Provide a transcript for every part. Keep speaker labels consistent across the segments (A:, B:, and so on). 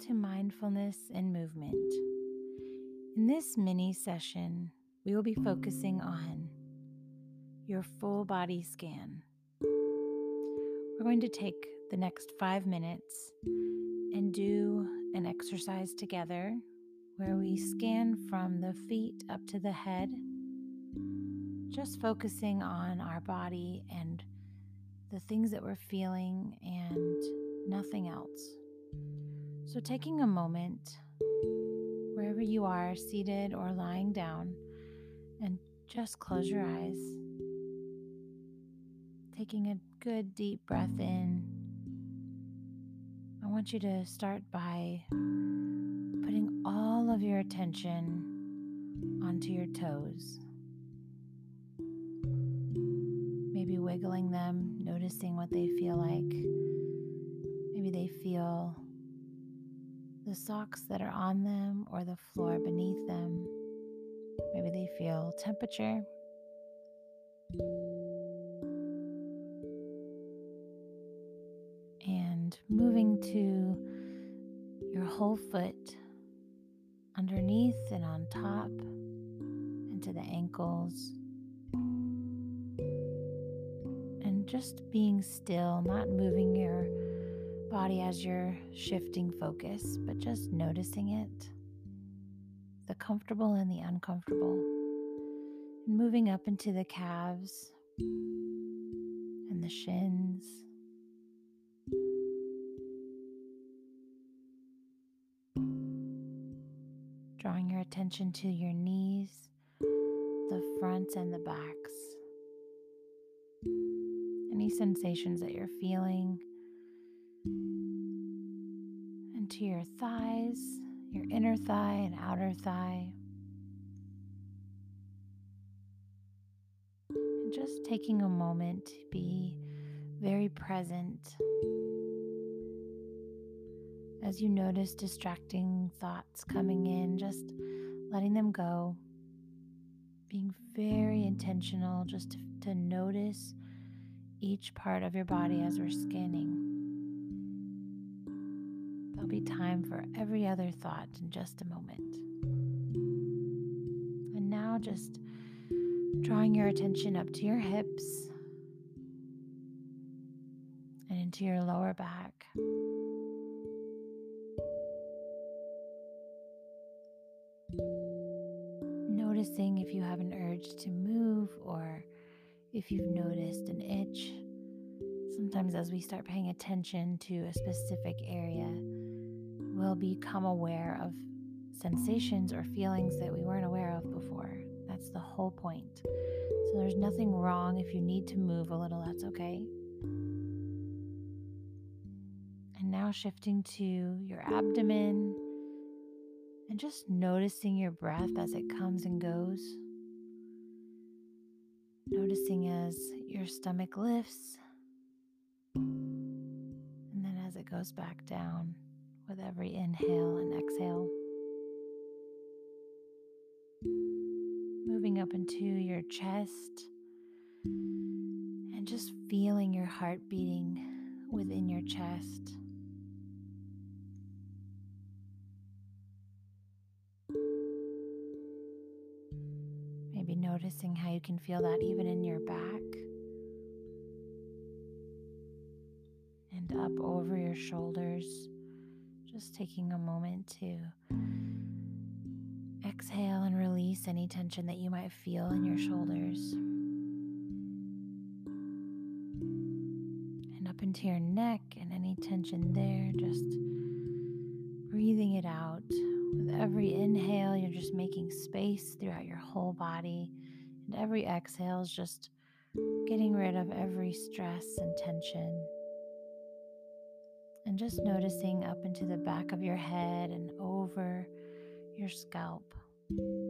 A: To Mindfulness and Movement. In this mini session, we will be focusing on your full body scan. We're going to take the next five minutes and do an exercise together where we scan from the feet up to the head, just focusing on our body and the things that we're feeling and nothing else. So, taking a moment, wherever you are, seated or lying down, and just close your eyes. Taking a good deep breath in. I want you to start by putting all of your attention onto your toes. Maybe wiggling them, noticing what they feel like. Maybe they feel the socks that are on them or the floor beneath them. Maybe they feel temperature. And moving to your whole foot underneath and on top, and to the ankles. And just being still, not moving your body as you're shifting focus, but just noticing it the comfortable and the uncomfortable, and moving up into the calves and the shins. Drawing your attention to your knees, the fronts, and the backs. Any sensations that you're feeling into your thighs, your inner thigh and outer thigh. And just taking a moment to be very present as you notice distracting thoughts coming in, just letting them go. Being very intentional just to, to notice each part of your body as we're scanning. There'll be time for every other thought in just a moment. And now just drawing your attention up to your hips and into your lower back. Noticing if you have an urge to move or if you've noticed an itch. Sometimes, as we start paying attention to a specific area, we'll become aware of sensations or feelings that we weren't aware of before. That's the whole point. So there's nothing wrong if you need to move a little, that's okay. And now shifting to your abdomen and just noticing your breath as it comes and goes. Noticing as your stomach lifts and then as it goes back down with every inhale and exhale. Moving up into your chest and just feeling your heart beating within your chest. Maybe noticing how you can feel that even in your back and up over your shoulders. Just taking a moment to exhale and release any tension that you might feel in your shoulders. And up into your neck and any tension there, just breathing it out. With every inhale, you're just making space throughout your whole body. And every exhale is just getting rid of every stress and tension and just noticing up into the back of your head and over your scalp.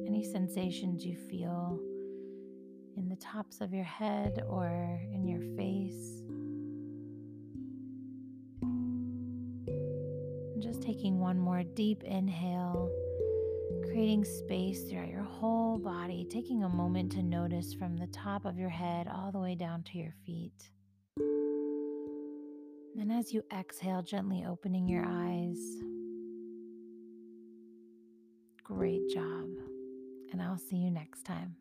A: Any sensations you feel in the tops of your head or in your face. And just taking one more deep inhale, creating space throughout your whole body, taking a moment to notice from the top of your head all the way down to your feet. And as you exhale, gently opening your eyes. Great job. And I'll see you next time.